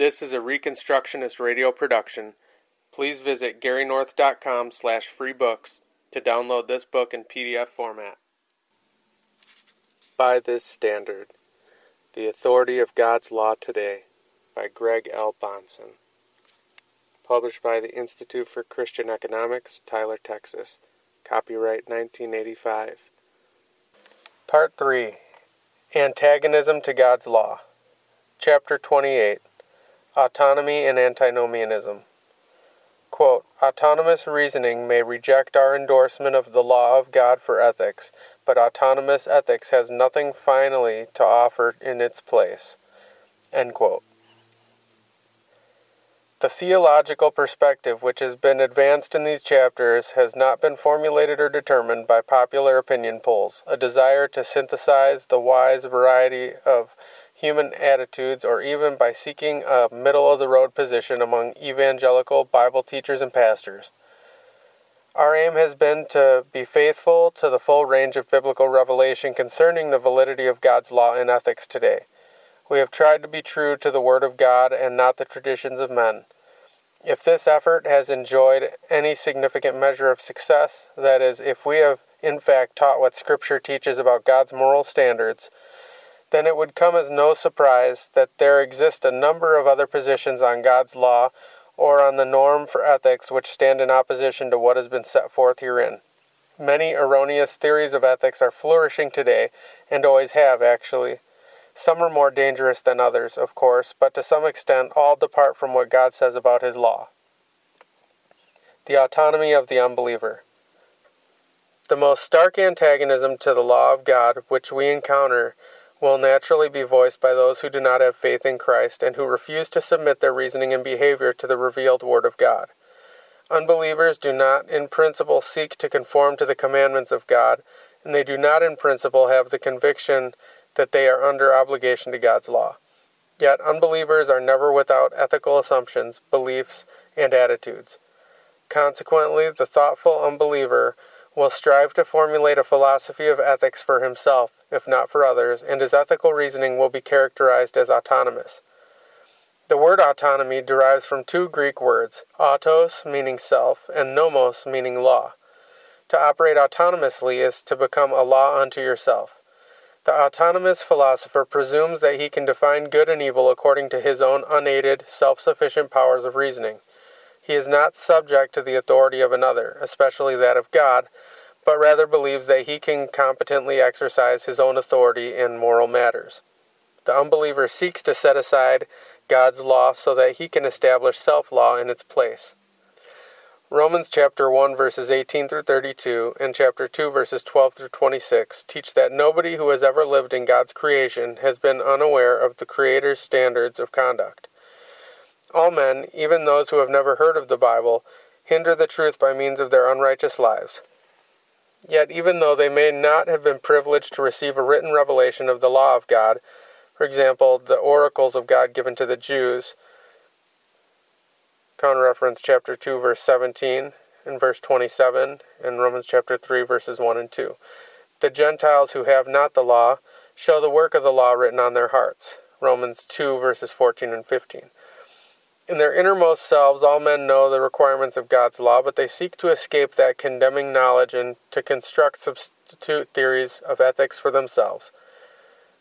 This is a Reconstructionist radio production. Please visit garynorth.com slash free books to download this book in PDF format. By this standard, The Authority of God's Law Today by Greg L. Bahnsen. Published by the Institute for Christian Economics, Tyler, Texas. Copyright 1985. Part 3 Antagonism to God's Law. Chapter 28 Autonomy and Antinomianism. Quote, Autonomous reasoning may reject our endorsement of the law of God for ethics, but autonomous ethics has nothing finally to offer in its place. End quote. The theological perspective which has been advanced in these chapters has not been formulated or determined by popular opinion polls, a desire to synthesize the wise variety of human attitudes, or even by seeking a middle of the road position among evangelical Bible teachers and pastors. Our aim has been to be faithful to the full range of biblical revelation concerning the validity of God's law and ethics today. We have tried to be true to the Word of God and not the traditions of men. If this effort has enjoyed any significant measure of success, that is, if we have in fact taught what Scripture teaches about God's moral standards, then it would come as no surprise that there exist a number of other positions on God's law or on the norm for ethics which stand in opposition to what has been set forth herein. Many erroneous theories of ethics are flourishing today, and always have, actually. Some are more dangerous than others, of course, but to some extent all depart from what God says about His law. The autonomy of the unbeliever. The most stark antagonism to the law of God which we encounter will naturally be voiced by those who do not have faith in Christ and who refuse to submit their reasoning and behavior to the revealed Word of God. Unbelievers do not in principle seek to conform to the commandments of God, and they do not in principle have the conviction that they are under obligation to God's law. Yet unbelievers are never without ethical assumptions, beliefs, and attitudes. Consequently, the thoughtful unbeliever will strive to formulate a philosophy of ethics for himself, if not for others, and his ethical reasoning will be characterized as autonomous. The word autonomy derives from two Greek words, autos, meaning self, and nomos, meaning law. To operate autonomously is to become a law unto yourself. The autonomous philosopher presumes that he can define good and evil according to his own unaided, self sufficient powers of reasoning. He is not subject to the authority of another, especially that of God, but rather believes that he can competently exercise his own authority in moral matters. The unbeliever seeks to set aside God's law so that he can establish self law in its place. Romans chapter 1 verses 18 through 32 and chapter 2 verses 12 through 26 teach that nobody who has ever lived in God's creation has been unaware of the Creator's standards of conduct. All men, even those who have never heard of the Bible, hinder the truth by means of their unrighteous lives. Yet, even though they may not have been privileged to receive a written revelation of the law of God, for example, the oracles of God given to the Jews, counter reference chapter 2, verse 17 and verse 27, and Romans chapter 3, verses 1 and 2. The Gentiles who have not the law show the work of the law written on their hearts. Romans 2, verses 14 and 15. In their innermost selves, all men know the requirements of God's law, but they seek to escape that condemning knowledge and to construct substitute theories of ethics for themselves.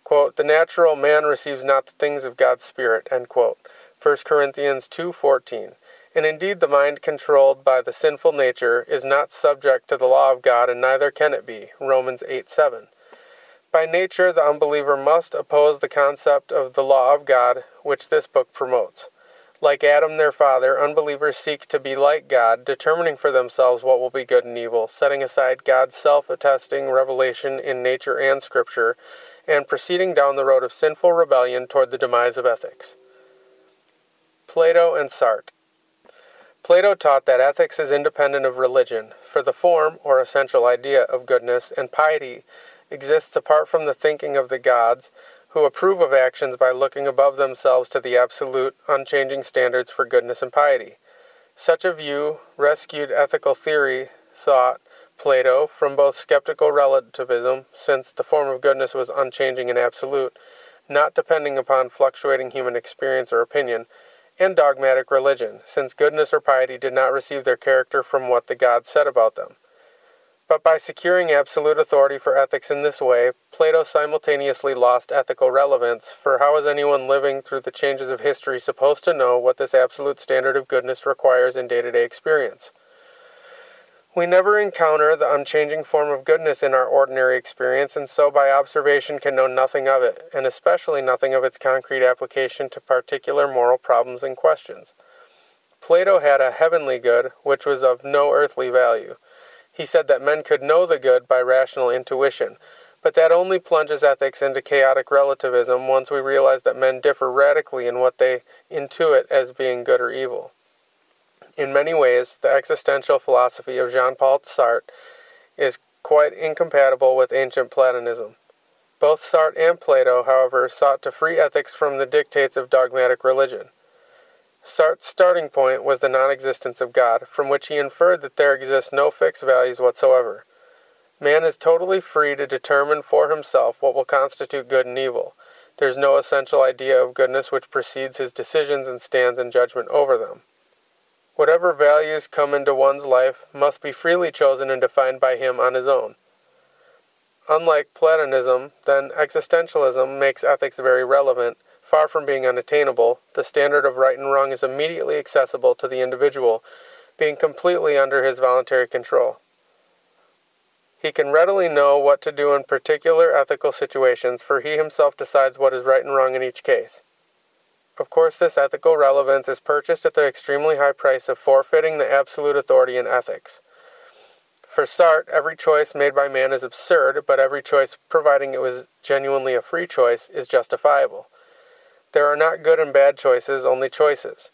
Quote, the natural man receives not the things of God's Spirit, end quote. 1 Corinthians 2.14. And indeed the mind controlled by the sinful nature is not subject to the law of God, and neither can it be. Romans 8.7. By nature, the unbeliever must oppose the concept of the law of God, which this book promotes. Like Adam, their father, unbelievers seek to be like God, determining for themselves what will be good and evil, setting aside God's self attesting revelation in nature and Scripture, and proceeding down the road of sinful rebellion toward the demise of ethics. Plato and Sartre. Plato taught that ethics is independent of religion, for the form, or essential idea, of goodness and piety exists apart from the thinking of the gods who approve of actions by looking above themselves to the absolute, unchanging standards for goodness and piety. Such a view rescued ethical theory, thought Plato, from both skeptical relativism, since the form of goodness was unchanging and absolute, not depending upon fluctuating human experience or opinion, and dogmatic religion, since goodness or piety did not receive their character from what the gods said about them. But by securing absolute authority for ethics in this way, Plato simultaneously lost ethical relevance, for how is anyone living through the changes of history supposed to know what this absolute standard of goodness requires in day to day experience? We never encounter the unchanging form of goodness in our ordinary experience, and so by observation can know nothing of it, and especially nothing of its concrete application to particular moral problems and questions. Plato had a heavenly good, which was of no earthly value. He said that men could know the good by rational intuition, but that only plunges ethics into chaotic relativism once we realize that men differ radically in what they intuit as being good or evil. In many ways, the existential philosophy of Jean Paul Sartre is quite incompatible with ancient Platonism. Both Sartre and Plato, however, sought to free ethics from the dictates of dogmatic religion. Sartre's starting point was the non existence of God, from which he inferred that there exist no fixed values whatsoever. Man is totally free to determine for himself what will constitute good and evil. There is no essential idea of goodness which precedes his decisions and stands in judgment over them. Whatever values come into one's life must be freely chosen and defined by him on his own. Unlike Platonism, then existentialism makes ethics very relevant Far from being unattainable, the standard of right and wrong is immediately accessible to the individual, being completely under his voluntary control. He can readily know what to do in particular ethical situations, for he himself decides what is right and wrong in each case. Of course, this ethical relevance is purchased at the extremely high price of forfeiting the absolute authority in ethics. For Sartre, every choice made by man is absurd, but every choice, providing it was genuinely a free choice, is justifiable. There are not good and bad choices, only choices.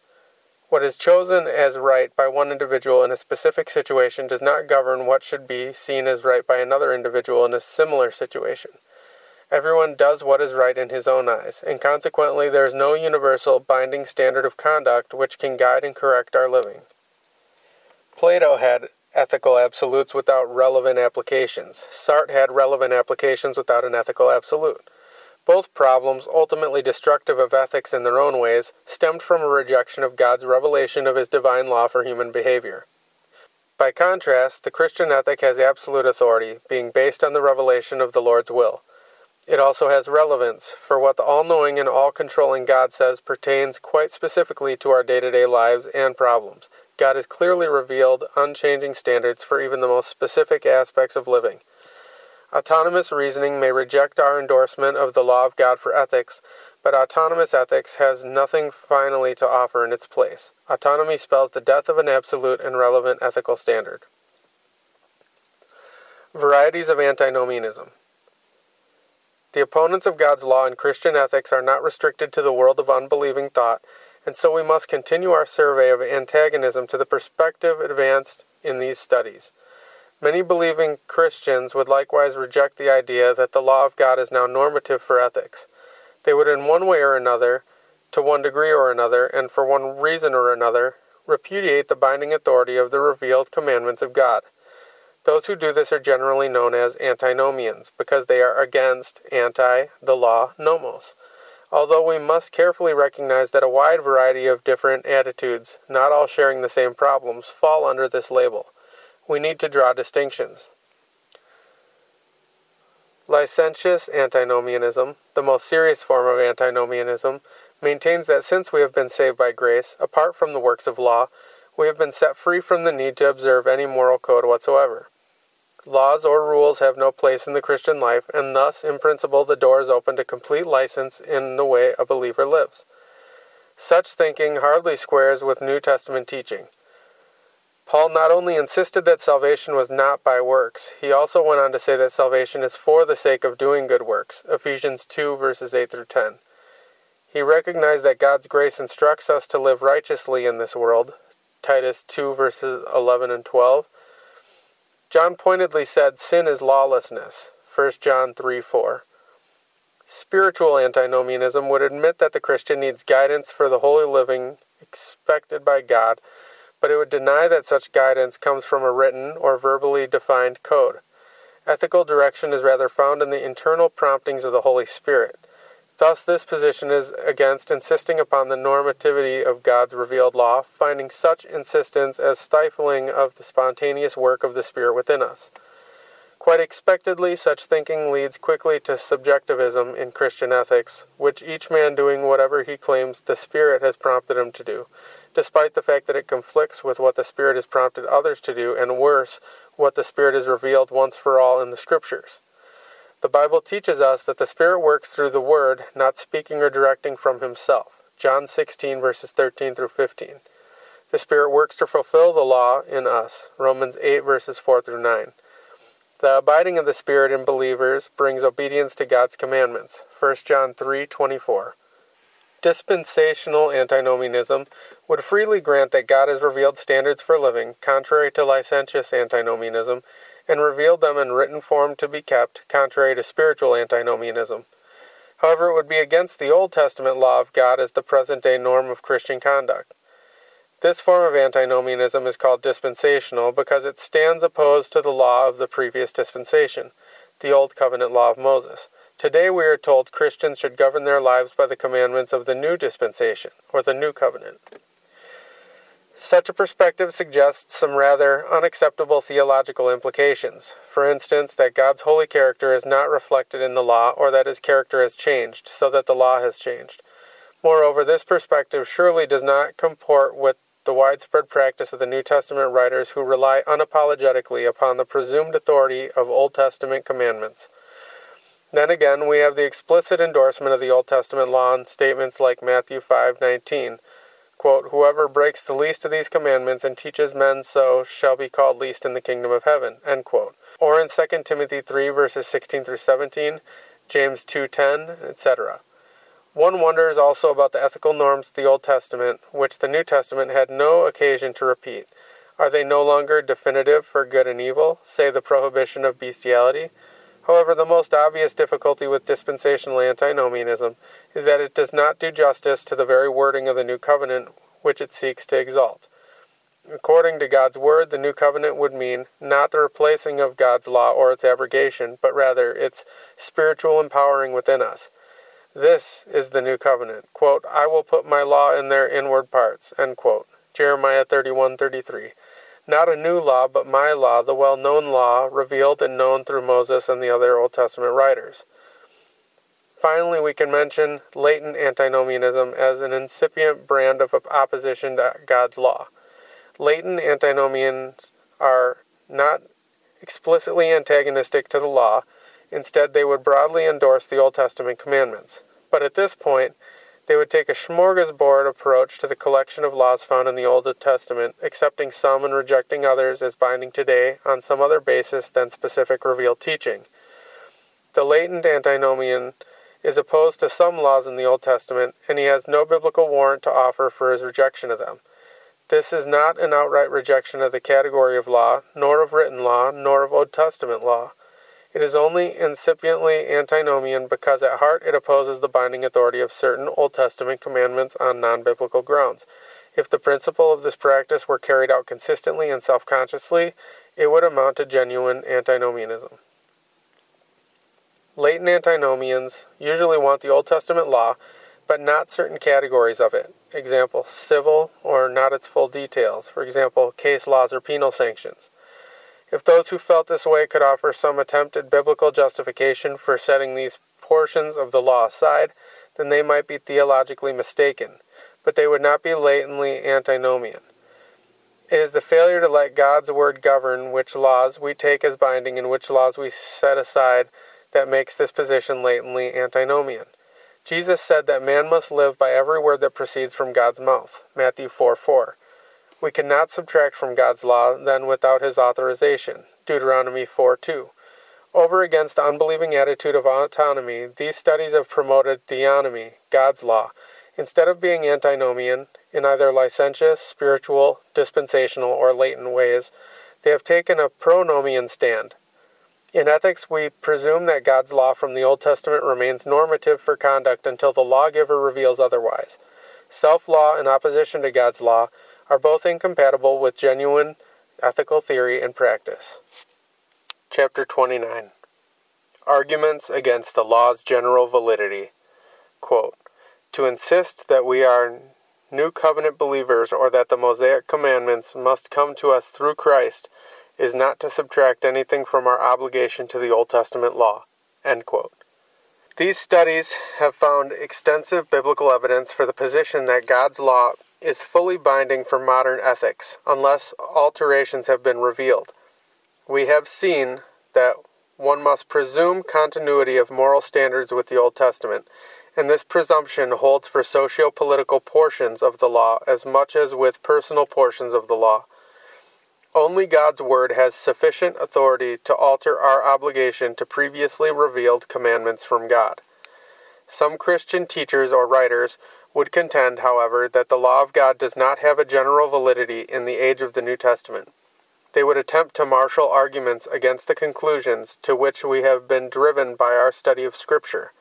What is chosen as right by one individual in a specific situation does not govern what should be seen as right by another individual in a similar situation. Everyone does what is right in his own eyes, and consequently there is no universal binding standard of conduct which can guide and correct our living. Plato had ethical absolutes without relevant applications. Sartre had relevant applications without an ethical absolute. Both problems, ultimately destructive of ethics in their own ways, stemmed from a rejection of God's revelation of his divine law for human behavior. By contrast, the Christian ethic has absolute authority, being based on the revelation of the Lord's will. It also has relevance, for what the all knowing and all controlling God says pertains quite specifically to our day to day lives and problems. God has clearly revealed unchanging standards for even the most specific aspects of living. Autonomous reasoning may reject our endorsement of the law of God for ethics, but autonomous ethics has nothing finally to offer in its place. Autonomy spells the death of an absolute and relevant ethical standard. Varieties of antinomianism. The opponents of God's law and Christian ethics are not restricted to the world of unbelieving thought, and so we must continue our survey of antagonism to the perspective advanced in these studies. Many believing Christians would likewise reject the idea that the law of God is now normative for ethics. They would, in one way or another, to one degree or another, and for one reason or another, repudiate the binding authority of the revealed commandments of God. Those who do this are generally known as antinomians, because they are against anti the law nomos. Although we must carefully recognize that a wide variety of different attitudes, not all sharing the same problems, fall under this label we need to draw distinctions. Licentious antinomianism, the most serious form of antinomianism, maintains that since we have been saved by grace, apart from the works of law, we have been set free from the need to observe any moral code whatsoever. Laws or rules have no place in the Christian life, and thus, in principle, the door is open to complete license in the way a believer lives. Such thinking hardly squares with New Testament teaching. Paul not only insisted that salvation was not by works, he also went on to say that salvation is for the sake of doing good works. Ephesians 2, verses 8 through 10. He recognized that God's grace instructs us to live righteously in this world. Titus 2, verses 11 and 12. John pointedly said sin is lawlessness. 1 John 3, 4. Spiritual antinomianism would admit that the Christian needs guidance for the holy living expected by God but it would deny that such guidance comes from a written or verbally defined code. Ethical direction is rather found in the internal promptings of the Holy Spirit. Thus, this position is against insisting upon the normativity of God's revealed law, finding such insistence as stifling of the spontaneous work of the Spirit within us. Quite expectedly, such thinking leads quickly to subjectivism in Christian ethics, which each man doing whatever he claims the Spirit has prompted him to do, despite the fact that it conflicts with what the Spirit has prompted others to do, and worse, what the Spirit has revealed once for all in the Scriptures. The Bible teaches us that the Spirit works through the Word, not speaking or directing from Himself. John 16, verses 13 through 15. The Spirit works to fulfill the law in us. Romans 8, verses 4 through 9. The abiding of the Spirit in believers brings obedience to God's commandments. 1 John 3:24. Dispensational antinomianism would freely grant that God has revealed standards for living, contrary to licentious antinomianism, and revealed them in written form to be kept, contrary to spiritual antinomianism. However, it would be against the Old Testament law of God as the present day norm of Christian conduct. This form of antinomianism is called dispensational because it stands opposed to the law of the previous dispensation, the Old Covenant law of Moses. Today we are told Christians should govern their lives by the commandments of the new dispensation, or the new covenant. Such a perspective suggests some rather unacceptable theological implications. For instance, that God's holy character is not reflected in the law, or that his character has changed, so that the law has changed. Moreover, this perspective surely does not comport with the widespread practice of the New Testament writers who rely unapologetically upon the presumed authority of Old Testament commandments. Then again, we have the explicit endorsement of the Old Testament law in statements like Matthew 5:19, quote, "Whoever breaks the least of these commandments and teaches men so shall be called least in the kingdom of heaven." End quote. Or in 2 Timothy 3 verses 16 through 17, James 2:10, etc. One wonders also about the ethical norms of the Old Testament, which the New Testament had no occasion to repeat. Are they no longer definitive for good and evil, say the prohibition of bestiality? However, the most obvious difficulty with dispensational antinomianism is that it does not do justice to the very wording of the New Covenant which it seeks to exalt. According to God's Word, the New Covenant would mean not the replacing of God's law or its abrogation, but rather its spiritual empowering within us. This is the new covenant. Quote, I will put my law in their inward parts. Jeremiah 31 33. Not a new law, but my law, the well known law revealed and known through Moses and the other Old Testament writers. Finally, we can mention latent antinomianism as an incipient brand of opposition to God's law. Latent antinomians are not explicitly antagonistic to the law, Instead, they would broadly endorse the Old Testament commandments. But at this point, they would take a smorgasbord approach to the collection of laws found in the Old Testament, accepting some and rejecting others as binding today on some other basis than specific revealed teaching. The latent antinomian is opposed to some laws in the Old Testament, and he has no biblical warrant to offer for his rejection of them. This is not an outright rejection of the category of law, nor of written law, nor of Old Testament law. It is only incipiently antinomian because at heart it opposes the binding authority of certain Old Testament commandments on non biblical grounds. If the principle of this practice were carried out consistently and self consciously, it would amount to genuine antinomianism. Latent antinomians usually want the Old Testament law, but not certain categories of it. Example, civil or not its full details. For example, case laws or penal sanctions. If those who felt this way could offer some attempted biblical justification for setting these portions of the law aside, then they might be theologically mistaken, but they would not be latently antinomian. It is the failure to let God's word govern which laws we take as binding and which laws we set aside that makes this position latently antinomian. Jesus said that man must live by every word that proceeds from God's mouth. Matthew 4 4. We cannot subtract from God's law then without his authorization. Deuteronomy 4 2. Over against the unbelieving attitude of autonomy, these studies have promoted theonomy, God's law, instead of being antinomian in either licentious, spiritual, dispensational, or latent ways. They have taken a pronomian stand. In ethics, we presume that God's law from the Old Testament remains normative for conduct until the lawgiver reveals otherwise. Self law in opposition to God's law are both incompatible with genuine ethical theory and practice. Chapter 29 Arguments against the law's general validity. quote, to insist that we are new covenant believers or that the Mosaic commandments must come to us through Christ is not to subtract anything from our obligation to the Old Testament law. These studies have found extensive biblical evidence for the position that God's law is fully binding for modern ethics, unless alterations have been revealed. We have seen that one must presume continuity of moral standards with the Old Testament, and this presumption holds for socio political portions of the law as much as with personal portions of the law. Only God's Word has sufficient authority to alter our obligation to previously revealed commandments from God. Some Christian teachers or writers would contend, however, that the law of God does not have a general validity in the age of the New Testament. They would attempt to marshal arguments against the conclusions to which we have been driven by our study of Scripture.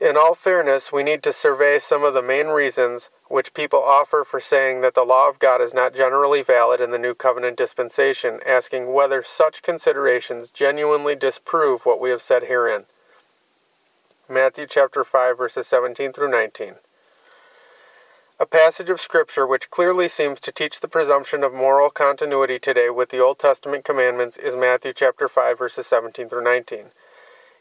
In all fairness, we need to survey some of the main reasons which people offer for saying that the law of God is not generally valid in the New Covenant dispensation, asking whether such considerations genuinely disprove what we have said herein. Matthew chapter 5 verses 17 through 19. A passage of scripture which clearly seems to teach the presumption of moral continuity today with the Old Testament commandments is Matthew chapter 5 verses 17 through 19.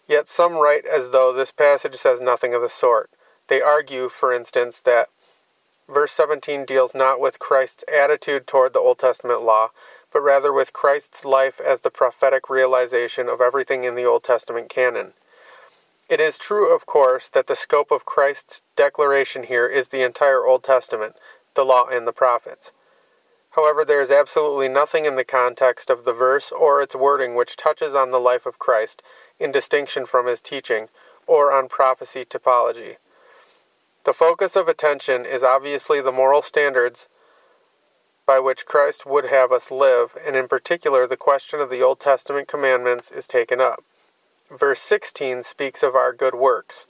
Yet some write as though this passage says nothing of the sort. They argue, for instance, that verse 17 deals not with Christ's attitude toward the Old Testament law, but rather with Christ's life as the prophetic realization of everything in the Old Testament canon. It is true, of course, that the scope of Christ's declaration here is the entire Old Testament, the law and the prophets. However, there is absolutely nothing in the context of the verse or its wording which touches on the life of Christ, in distinction from his teaching, or on prophecy typology. The focus of attention is obviously the moral standards by which Christ would have us live, and in particular, the question of the Old Testament commandments is taken up. Verse 16 speaks of our good works.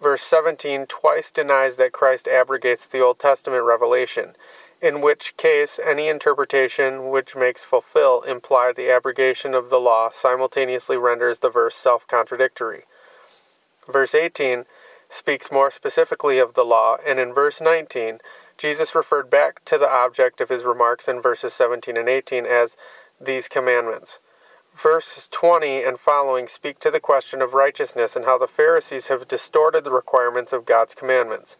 Verse 17 twice denies that Christ abrogates the Old Testament revelation in which case any interpretation which makes fulfill imply the abrogation of the law simultaneously renders the verse self contradictory. Verse 18 speaks more specifically of the law, and in verse 19, Jesus referred back to the object of his remarks in verses 17 and 18 as these commandments. Verses 20 and following speak to the question of righteousness and how the Pharisees have distorted the requirements of God's commandments.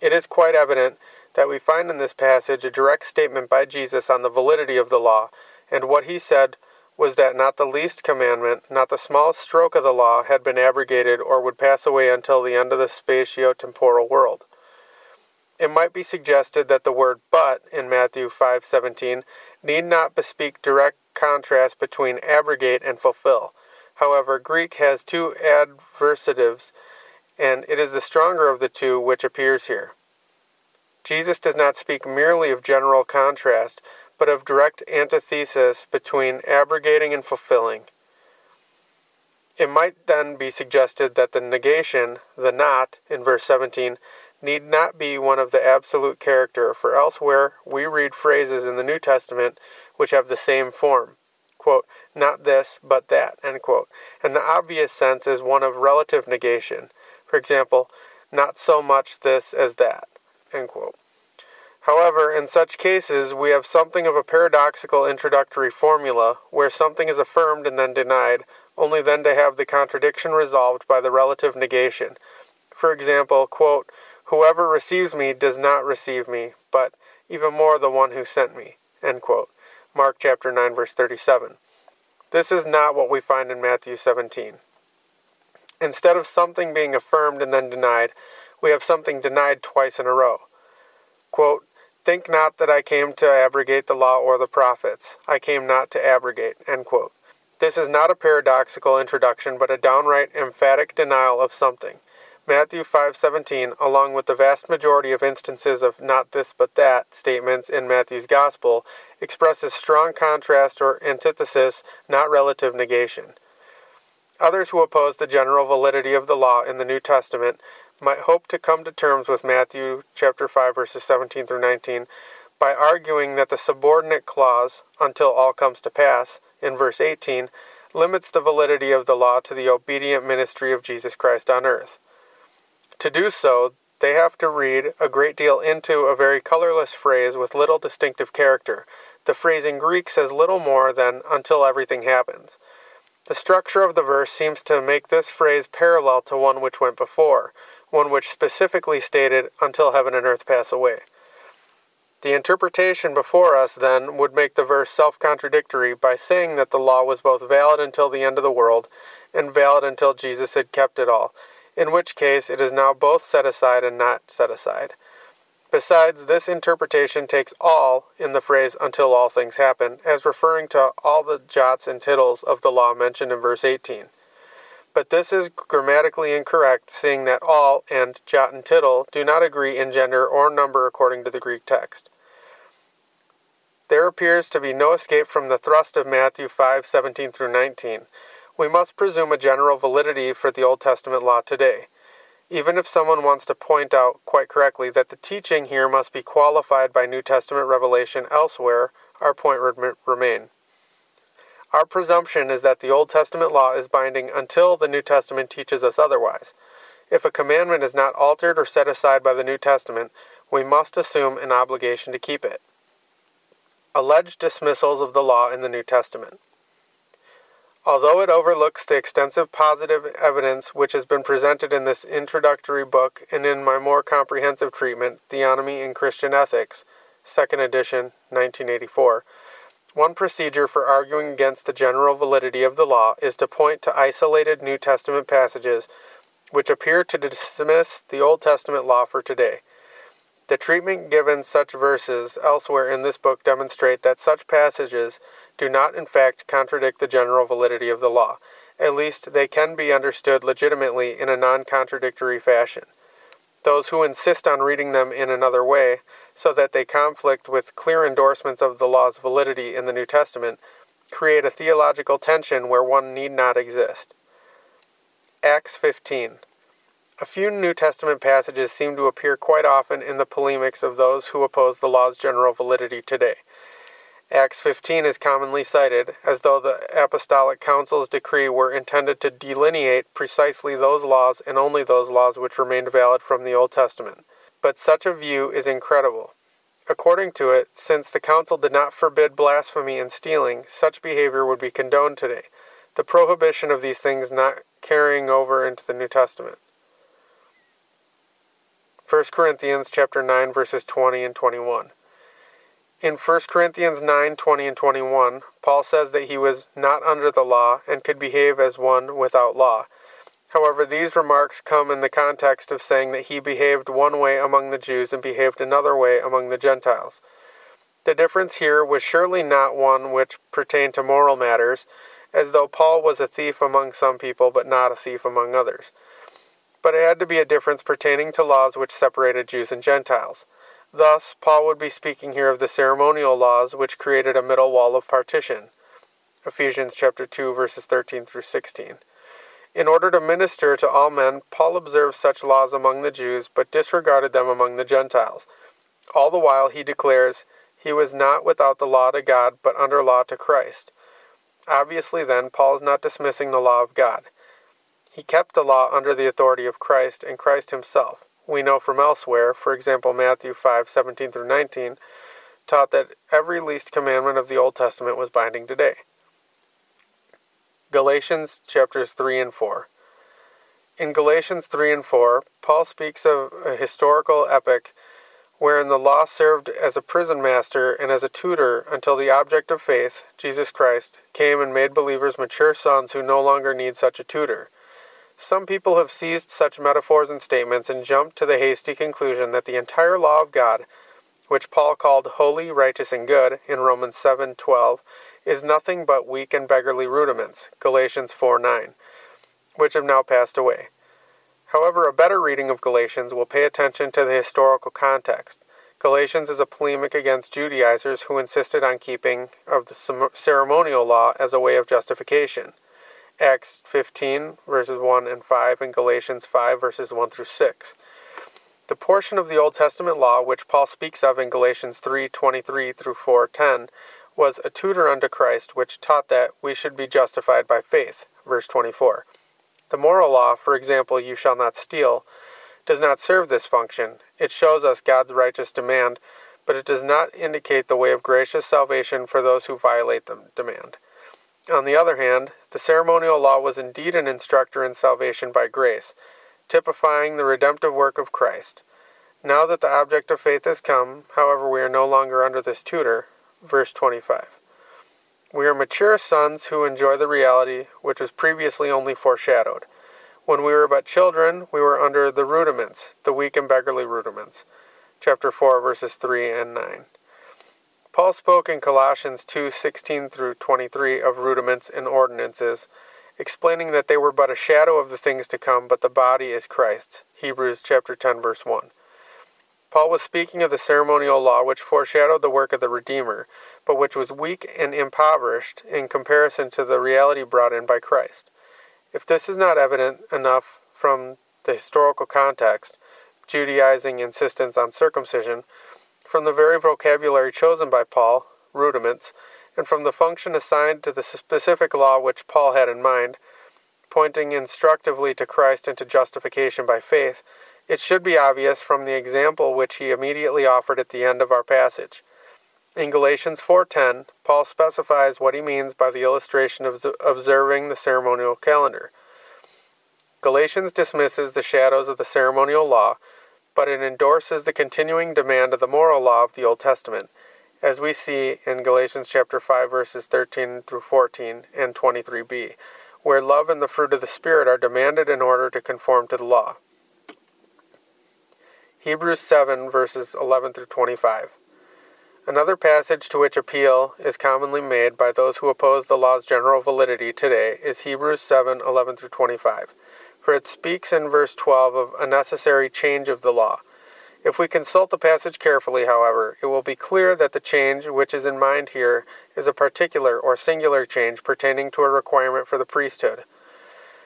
It is quite evident that we find in this passage a direct statement by Jesus on the validity of the law, and what he said was that not the least commandment, not the smallest stroke of the law, had been abrogated or would pass away until the end of the spatio-temporal world. It might be suggested that the word but in Matthew 5:17 need not bespeak direct contrast between abrogate and fulfill. However, Greek has two adversatives, and it is the stronger of the two which appears here. Jesus does not speak merely of general contrast, but of direct antithesis between abrogating and fulfilling. It might then be suggested that the negation, the not, in verse 17, need not be one of the absolute character, for elsewhere we read phrases in the New Testament which have the same form. Quote, not this, but that, end quote. And the obvious sense is one of relative negation. For example, not so much this as that. However, in such cases, we have something of a paradoxical introductory formula, where something is affirmed and then denied, only then to have the contradiction resolved by the relative negation. For example, quote, Whoever receives me does not receive me, but even more the one who sent me. Mark chapter 9, verse 37. This is not what we find in Matthew 17. Instead of something being affirmed and then denied, we have something denied twice in a row. Quote, Think not that I came to abrogate the law or the prophets. I came not to abrogate. This is not a paradoxical introduction, but a downright emphatic denial of something. Matthew 5:17, along with the vast majority of instances of not this but that statements in Matthew's gospel, expresses strong contrast or antithesis, not relative negation. Others who oppose the general validity of the law in the New Testament might hope to come to terms with Matthew chapter 5 verses 17 through 19 by arguing that the subordinate clause until all comes to pass in verse 18 limits the validity of the law to the obedient ministry of Jesus Christ on earth. To do so, they have to read a great deal into a very colorless phrase with little distinctive character. The phrase in Greek says little more than until everything happens. The structure of the verse seems to make this phrase parallel to one which went before, one which specifically stated, until heaven and earth pass away. The interpretation before us, then, would make the verse self contradictory by saying that the law was both valid until the end of the world and valid until Jesus had kept it all, in which case it is now both set aside and not set aside. Besides, this interpretation takes all in the phrase until all things happen, as referring to all the jots and tittles of the law mentioned in verse 18. But this is grammatically incorrect, seeing that all and jot and tittle do not agree in gender or number according to the Greek text. There appears to be no escape from the thrust of Matthew 5:17 through 19. We must presume a general validity for the Old Testament law today even if someone wants to point out quite correctly that the teaching here must be qualified by New Testament revelation elsewhere, our point would remain. Our presumption is that the Old Testament law is binding until the New Testament teaches us otherwise. If a commandment is not altered or set aside by the New Testament, we must assume an obligation to keep it. Alleged dismissals of the law in the New Testament. Although it overlooks the extensive positive evidence which has been presented in this introductory book and in my more comprehensive treatment, Theonomy in Christian Ethics, 2nd edition, 1984, one procedure for arguing against the general validity of the law is to point to isolated New Testament passages which appear to dismiss the Old Testament law for today. The treatment given such verses elsewhere in this book demonstrate that such passages do not in fact contradict the general validity of the law. At least they can be understood legitimately in a non contradictory fashion. Those who insist on reading them in another way, so that they conflict with clear endorsements of the law's validity in the New Testament, create a theological tension where one need not exist. Acts 15. A few New Testament passages seem to appear quite often in the polemics of those who oppose the law's general validity today. Acts 15 is commonly cited, as though the Apostolic Council's decree were intended to delineate precisely those laws and only those laws which remained valid from the Old Testament. But such a view is incredible. According to it, since the Council did not forbid blasphemy and stealing, such behavior would be condoned today, the prohibition of these things not carrying over into the New Testament. 1 Corinthians chapter 9 verses 20 and 21. In 1 Corinthians 9 20 and 21, Paul says that he was not under the law and could behave as one without law. However, these remarks come in the context of saying that he behaved one way among the Jews and behaved another way among the Gentiles. The difference here was surely not one which pertained to moral matters, as though Paul was a thief among some people but not a thief among others but it had to be a difference pertaining to laws which separated Jews and Gentiles. Thus, Paul would be speaking here of the ceremonial laws which created a middle wall of partition. Ephesians chapter 2 verses 13 through 16. In order to minister to all men, Paul observed such laws among the Jews, but disregarded them among the Gentiles. All the while he declares, he was not without the law to God, but under law to Christ. Obviously, then, Paul is not dismissing the law of God. He kept the law under the authority of Christ and Christ himself. We know from elsewhere, for example Matthew 5:17 through 19, taught that every least commandment of the Old Testament was binding today. Galatians chapters 3 and 4. In Galatians 3 and 4, Paul speaks of a historical epoch wherein the law served as a prison master and as a tutor until the object of faith, Jesus Christ, came and made believers mature sons who no longer need such a tutor. Some people have seized such metaphors and statements and jumped to the hasty conclusion that the entire law of God, which Paul called holy, righteous, and good in Romans 7:12, is nothing but weak and beggarly rudiments, Galatians 4:9, which have now passed away. However, a better reading of Galatians will pay attention to the historical context. Galatians is a polemic against Judaizers who insisted on keeping of the ceremonial law as a way of justification. Acts 15, verses 1 and 5, and Galatians 5, verses 1 through 6. The portion of the Old Testament law which Paul speaks of in Galatians 3:23 through 4:10 was a tutor unto Christ which taught that we should be justified by faith, verse 24. The moral law, for example, you shall not steal, does not serve this function. It shows us God's righteous demand, but it does not indicate the way of gracious salvation for those who violate the demand. On the other hand, the ceremonial law was indeed an instructor in salvation by grace, typifying the redemptive work of Christ. Now that the object of faith has come, however, we are no longer under this tutor. Verse 25. We are mature sons who enjoy the reality which was previously only foreshadowed. When we were but children, we were under the rudiments, the weak and beggarly rudiments. Chapter 4, verses 3 and 9. Paul spoke in Colossians 2:16 through 23 of rudiments and ordinances, explaining that they were but a shadow of the things to come, but the body is Christ's. Hebrews chapter 10 verse 1. Paul was speaking of the ceremonial law which foreshadowed the work of the Redeemer, but which was weak and impoverished in comparison to the reality brought in by Christ. If this is not evident enough from the historical context, Judaizing insistence on circumcision, from the very vocabulary chosen by Paul, rudiments, and from the function assigned to the specific law which Paul had in mind, pointing instructively to Christ and to justification by faith, it should be obvious from the example which he immediately offered at the end of our passage. In Galatians 4:10, Paul specifies what he means by the illustration of observing the ceremonial calendar. Galatians dismisses the shadows of the ceremonial law, but it endorses the continuing demand of the moral law of the Old Testament, as we see in Galatians chapter 5 verses 13 through 14 and 23b, where love and the fruit of the spirit are demanded in order to conform to the law. Hebrews 7, verses 11 through 25. Another passage to which appeal is commonly made by those who oppose the law's general validity today is Hebrews 7, 11 through 25, for it speaks in verse 12 of a necessary change of the law. If we consult the passage carefully, however, it will be clear that the change which is in mind here is a particular or singular change pertaining to a requirement for the priesthood.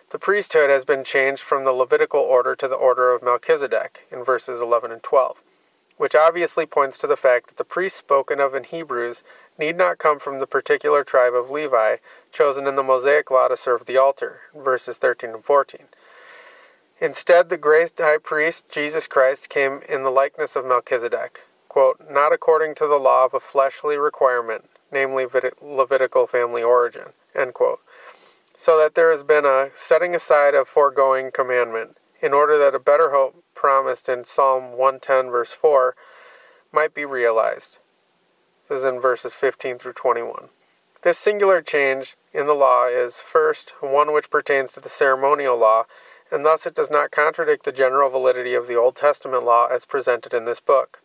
The priesthood has been changed from the Levitical order to the order of Melchizedek in verses 11 and 12, which obviously points to the fact that the priests spoken of in Hebrews need not come from the particular tribe of Levi chosen in the Mosaic law to serve the altar, verses 13 and 14. Instead, the great high priest, Jesus Christ, came in the likeness of Melchizedek, quote, not according to the law of a fleshly requirement, namely Levitical family origin, end quote so that there has been a setting aside of foregoing commandment, in order that a better hope promised in Psalm 110, verse 4, might be realized. This is in verses 15 through 21. This singular change in the law is, first, one which pertains to the ceremonial law, and thus it does not contradict the general validity of the Old Testament law as presented in this book.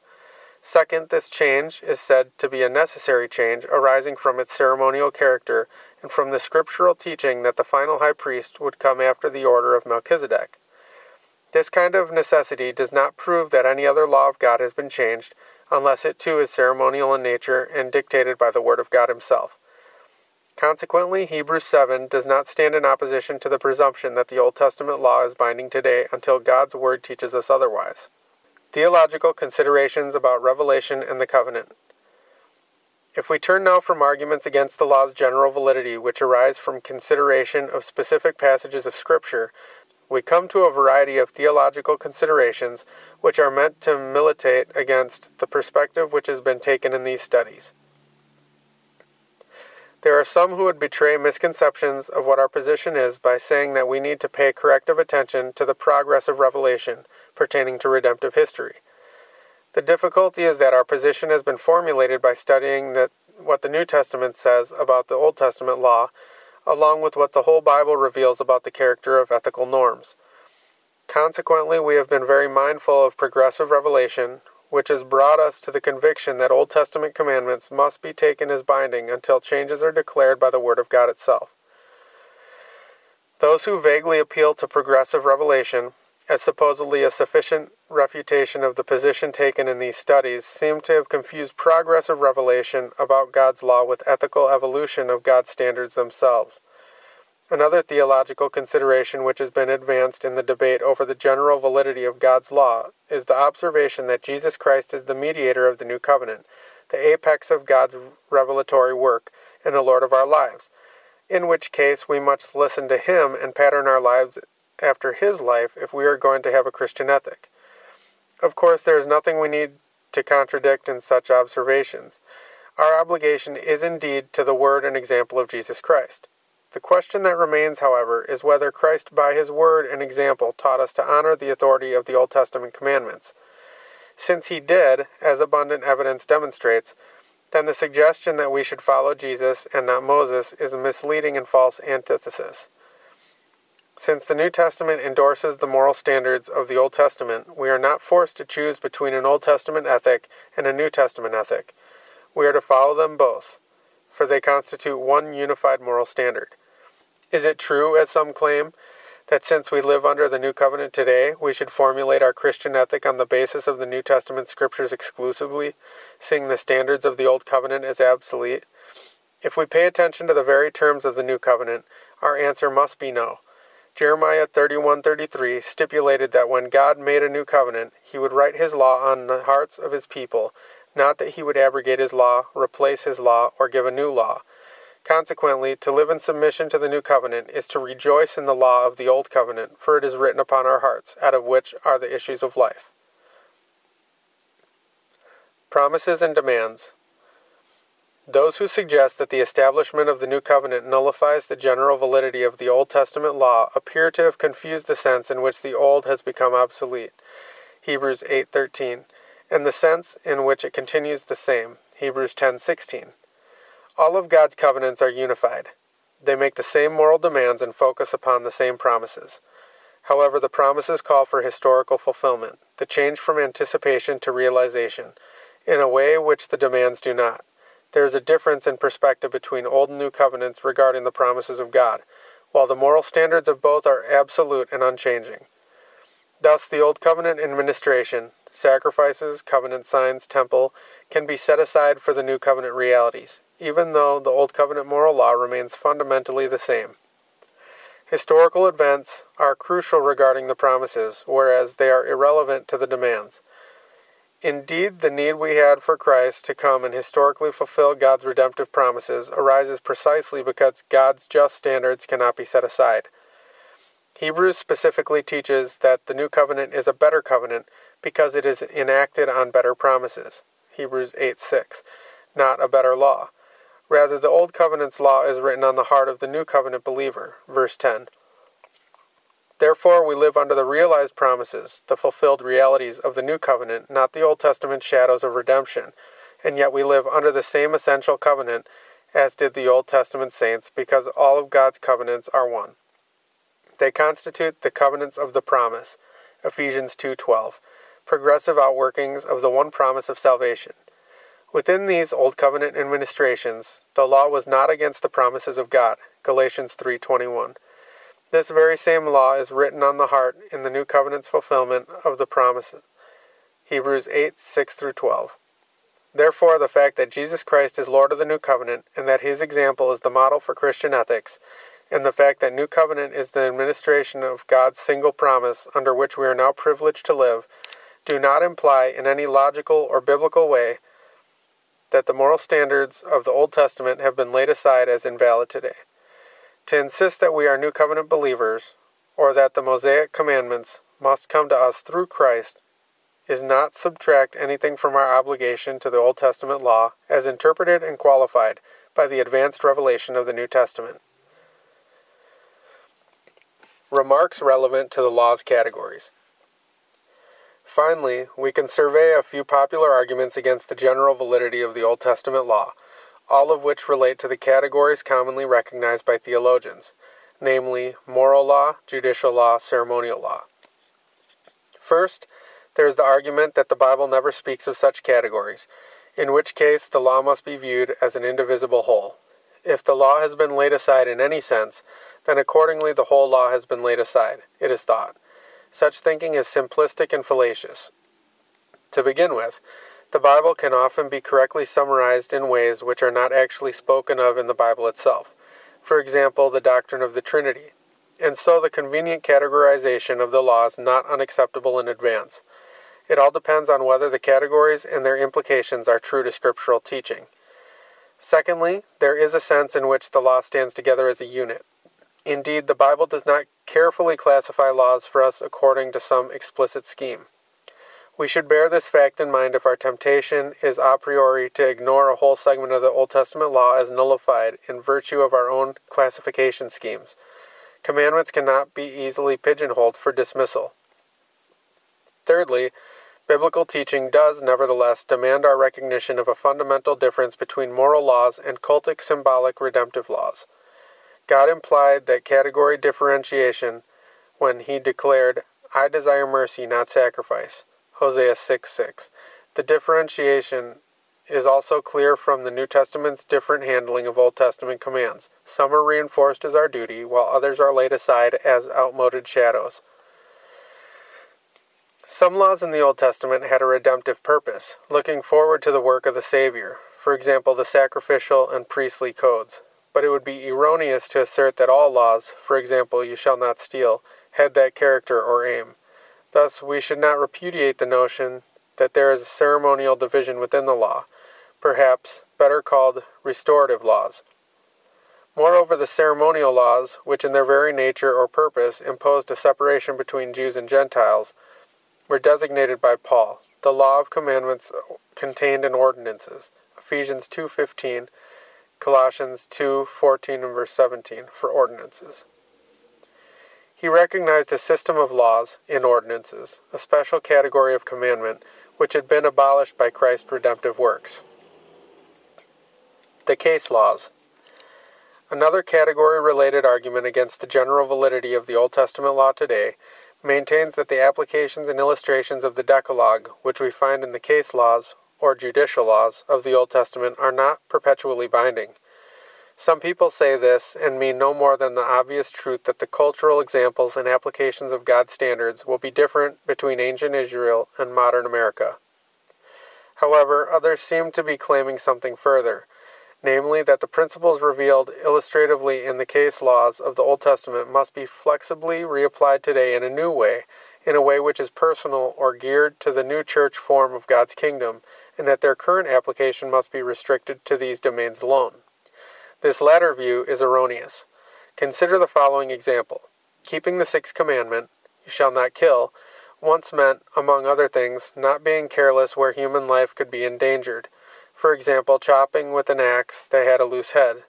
Second, this change is said to be a necessary change arising from its ceremonial character and from the scriptural teaching that the final high priest would come after the order of Melchizedek. This kind of necessity does not prove that any other law of God has been changed, unless it too is ceremonial in nature and dictated by the Word of God Himself. Consequently, Hebrews 7 does not stand in opposition to the presumption that the Old Testament law is binding today until God's Word teaches us otherwise. Theological considerations about Revelation and the Covenant. If we turn now from arguments against the law's general validity, which arise from consideration of specific passages of Scripture, we come to a variety of theological considerations which are meant to militate against the perspective which has been taken in these studies. There are some who would betray misconceptions of what our position is by saying that we need to pay corrective attention to the progress of revelation pertaining to redemptive history. The difficulty is that our position has been formulated by studying what the New Testament says about the Old Testament law, along with what the whole Bible reveals about the character of ethical norms. Consequently, we have been very mindful of progressive revelation, which has brought us to the conviction that Old Testament commandments must be taken as binding until changes are declared by the Word of God itself. Those who vaguely appeal to progressive revelation as supposedly a sufficient refutation of the position taken in these studies seem to have confused progressive revelation about God's law with ethical evolution of God's standards themselves. Another theological consideration which has been advanced in the debate over the general validity of God's law is the observation that Jesus Christ is the mediator of the new covenant, the apex of God's revelatory work, and the Lord of our lives, in which case we must listen to Him and pattern our lives after his life if we are going to have a Christian ethic. Of course, there is nothing we need to contradict in such observations. Our obligation is indeed to the word and example of Jesus Christ. The question that remains, however, is whether Christ, by his word and example, taught us to honor the authority of the Old Testament commandments. Since he did, as abundant evidence demonstrates, then the suggestion that we should follow Jesus and not Moses is a misleading and false antithesis. Since the New Testament endorses the moral standards of the Old Testament, we are not forced to choose between an Old Testament ethic and a New Testament ethic. We are to follow them both, for they constitute one unified moral standard. Is it true, as some claim, that since we live under the New Covenant today, we should formulate our Christian ethic on the basis of the New Testament scriptures exclusively, seeing the standards of the Old Covenant as obsolete? If we pay attention to the very terms of the New Covenant, our answer must be no. Jeremiah 31:33 stipulated that when God made a new covenant, he would write his law on the hearts of his people, not that he would abrogate his law, replace his law, or give a new law. Consequently, to live in submission to the new covenant is to rejoice in the law of the old covenant, for it is written upon our hearts, out of which are the issues of life. Promises and demands. Those who suggest that the establishment of the new covenant nullifies the general validity of the Old Testament law appear to have confused the sense in which the old has become obsolete. Hebrews 8:13, and the sense in which it continues the same. Hebrews 10:16. All of God's covenants are unified. They make the same moral demands and focus upon the same promises. However, the promises call for historical fulfillment, the change from anticipation to realization, in a way which the demands do not. There is a difference in perspective between Old and New covenants regarding the promises of God, while the moral standards of both are absolute and unchanging. Thus, the Old Covenant administration, sacrifices, covenant signs, temple, can be set aside for the New Covenant realities, even though the Old Covenant moral law remains fundamentally the same. Historical events are crucial regarding the promises, whereas they are irrelevant to the demands. Indeed, the need we had for Christ to come and historically fulfill God's redemptive promises arises precisely because God's just standards cannot be set aside. Hebrews specifically teaches that the new covenant is a better covenant because it is enacted on better promises. Hebrews 8 6. Not a better law. Rather, the Old Covenant's law is written on the heart of the New Covenant believer. Verse 10. Therefore, we live under the realized promises, the fulfilled realities of the New Covenant, not the Old Testament shadows of redemption, and yet we live under the same essential covenant as did the Old Testament saints, because all of God's covenants are one. They constitute the covenants of the promise, Ephesians 2:12, progressive outworkings of the one promise of salvation. Within these Old Covenant administrations, the law was not against the promises of God. Galatians 3:21. This very same law is written on the heart in the New Covenant's fulfillment of the promises. Hebrews 8 6 through 12. Therefore, the fact that Jesus Christ is Lord of the New Covenant and that his example is the model for Christian ethics, and the fact that New Covenant is the administration of God's single promise under which we are now privileged to live, do not imply in any logical or biblical way that the moral standards of the Old Testament have been laid aside as invalid today. To insist that we are New Covenant believers, or that the Mosaic commandments must come to us through Christ, is not subtract anything from our obligation to the Old Testament law as interpreted and qualified by the advanced revelation of the New Testament. Remarks relevant to the law's categories. Finally, we can survey a few popular arguments against the general validity of the Old Testament law, all of which relate to the categories commonly recognized by theologians, namely moral law, judicial law, ceremonial law. First, there is the argument that the Bible never speaks of such categories, in which case the law must be viewed as an indivisible whole. If the law has been laid aside in any sense, then accordingly the whole law has been laid aside, it is thought. Such thinking is simplistic and fallacious. To begin with, the Bible can often be correctly summarized in ways which are not actually spoken of in the Bible itself. For example, the doctrine of the Trinity. And so the convenient categorization of the law is not unacceptable in advance. It all depends on whether the categories and their implications are true to scriptural teaching. Secondly, there is a sense in which the law stands together as a unit. Indeed, the Bible does not carefully classify laws for us according to some explicit scheme. We should bear this fact in mind if our temptation is a priori to ignore a whole segment of the Old Testament law as nullified in virtue of our own classification schemes. Commandments cannot be easily pigeonholed for dismissal. Thirdly, biblical teaching does, nevertheless, demand our recognition of a fundamental difference between moral laws and cultic symbolic redemptive laws. God implied that category differentiation when he declared, I desire mercy, not sacrifice. Hosea 6 6. The differentiation is also clear from the New Testament's different handling of Old Testament commands. Some are reinforced as our duty, while others are laid aside as outmoded shadows. Some laws in the Old Testament had a redemptive purpose, looking forward to the work of the Savior, for example, the sacrificial and priestly codes. But it would be erroneous to assert that all laws, for example, you shall not steal, had that character or aim. Thus, we should not repudiate the notion that there is a ceremonial division within the law, perhaps better called restorative laws. Moreover, the ceremonial laws, which in their very nature or purpose imposed a separation between Jews and Gentiles, were designated by Paul, the law of commandments contained in ordinances, Ephesians 2:15, Colossians 2:14 and verse 17 for ordinances. He recognized a system of laws in ordinances, a special category of commandment which had been abolished by Christ's redemptive works. The case laws. Another category related argument against the general validity of the Old Testament law today maintains that the applications and illustrations of the Decalogue, which we find in the case laws, or judicial laws, of the Old Testament, are not perpetually binding. Some people say this and mean no more than the obvious truth that the cultural examples and applications of God's standards will be different between ancient Israel and modern America. However, others seem to be claiming something further, namely that the principles revealed illustratively in the case laws of the Old Testament must be flexibly reapplied today in a new way, in a way which is personal or geared to the new church form of God's kingdom, and that their current application must be restricted to these domains alone. This latter view is erroneous. Consider the following example. Keeping the sixth commandment, you shall not kill, once meant, among other things, not being careless where human life could be endangered. For example, chopping with an axe that had a loose head.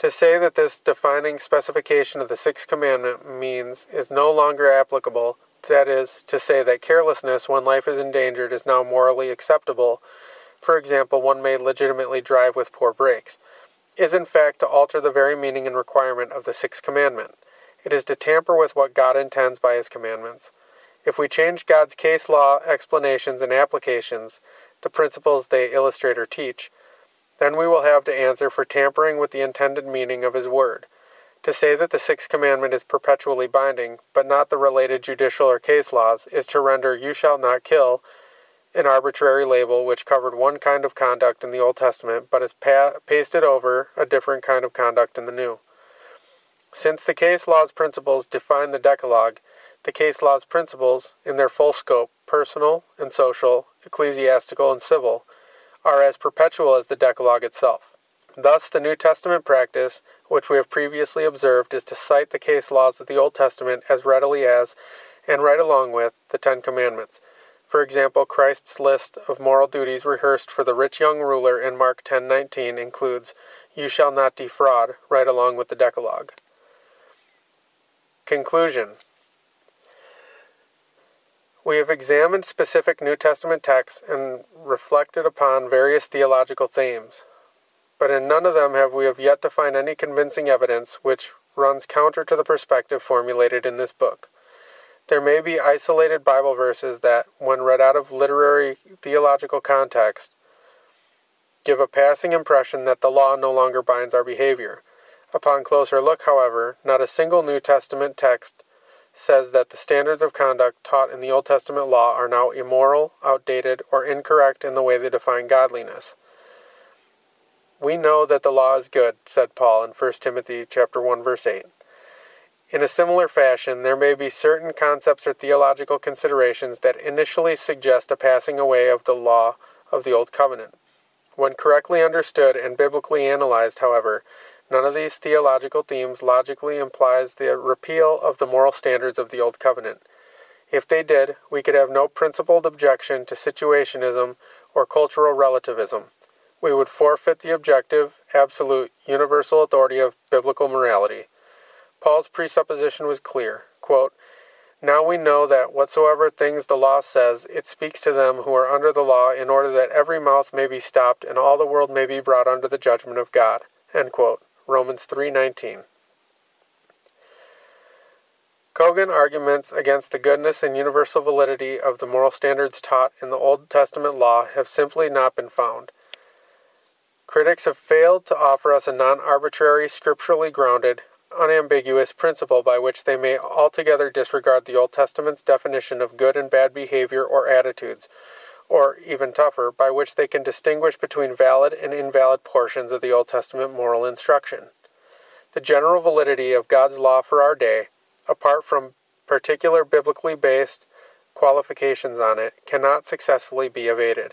To say that this defining specification of the sixth commandment means is no longer applicable, that is, to say that carelessness when life is endangered is now morally acceptable, for example, one may legitimately drive with poor brakes is in fact to alter the very meaning and requirement of the sixth commandment. It is to tamper with what God intends by his commandments. If we change God's case law explanations and applications, the principles they illustrate or teach, then we will have to answer for tampering with the intended meaning of his word. To say that the sixth commandment is perpetually binding, but not the related judicial or case laws, is to render you shall not kill an arbitrary label which covered one kind of conduct in the Old Testament but is pa- pasted over a different kind of conduct in the New. Since the case law's principles define the Decalogue, the case law's principles, in their full scope, personal and social, ecclesiastical and civil, are as perpetual as the Decalogue itself. Thus, the New Testament practice, which we have previously observed, is to cite the case laws of the Old Testament as readily as, and right along with, the Ten Commandments. For example, Christ's list of moral duties rehearsed for the rich young ruler in Mark 10:19 includes you shall not defraud right along with the decalogue. Conclusion. We have examined specific New Testament texts and reflected upon various theological themes, but in none of them have we have yet to find any convincing evidence which runs counter to the perspective formulated in this book. There may be isolated Bible verses that, when read out of literary theological context, give a passing impression that the law no longer binds our behavior. Upon closer look, however, not a single New Testament text says that the standards of conduct taught in the Old Testament law are now immoral, outdated, or incorrect in the way they define godliness. We know that the law is good, said Paul in 1 Timothy chapter 1 verse 8. In a similar fashion, there may be certain concepts or theological considerations that initially suggest a passing away of the law of the Old Covenant. When correctly understood and biblically analyzed, however, None of these theological themes logically implies the repeal of the moral standards of the Old Covenant. If they did, we could have no principled objection to situationism or cultural relativism. We would forfeit the objective, absolute, universal authority of biblical morality. Paul's presupposition was clear. Quote, now we know that whatsoever things the law says, it speaks to them who are under the law, in order that every mouth may be stopped and all the world may be brought under the judgment of God. End quote. Romans 3:19. Cogan arguments against the goodness and universal validity of the moral standards taught in the Old Testament law have simply not been found. Critics have failed to offer us a non arbitrary, scripturally grounded, unambiguous principle by which they may altogether disregard the Old Testament's definition of good and bad behavior or attitudes, or, even tougher, by which they can distinguish between valid and invalid portions of the Old Testament moral instruction. The general validity of God's law for our day, apart from particular biblically based qualifications on it, cannot successfully be evaded.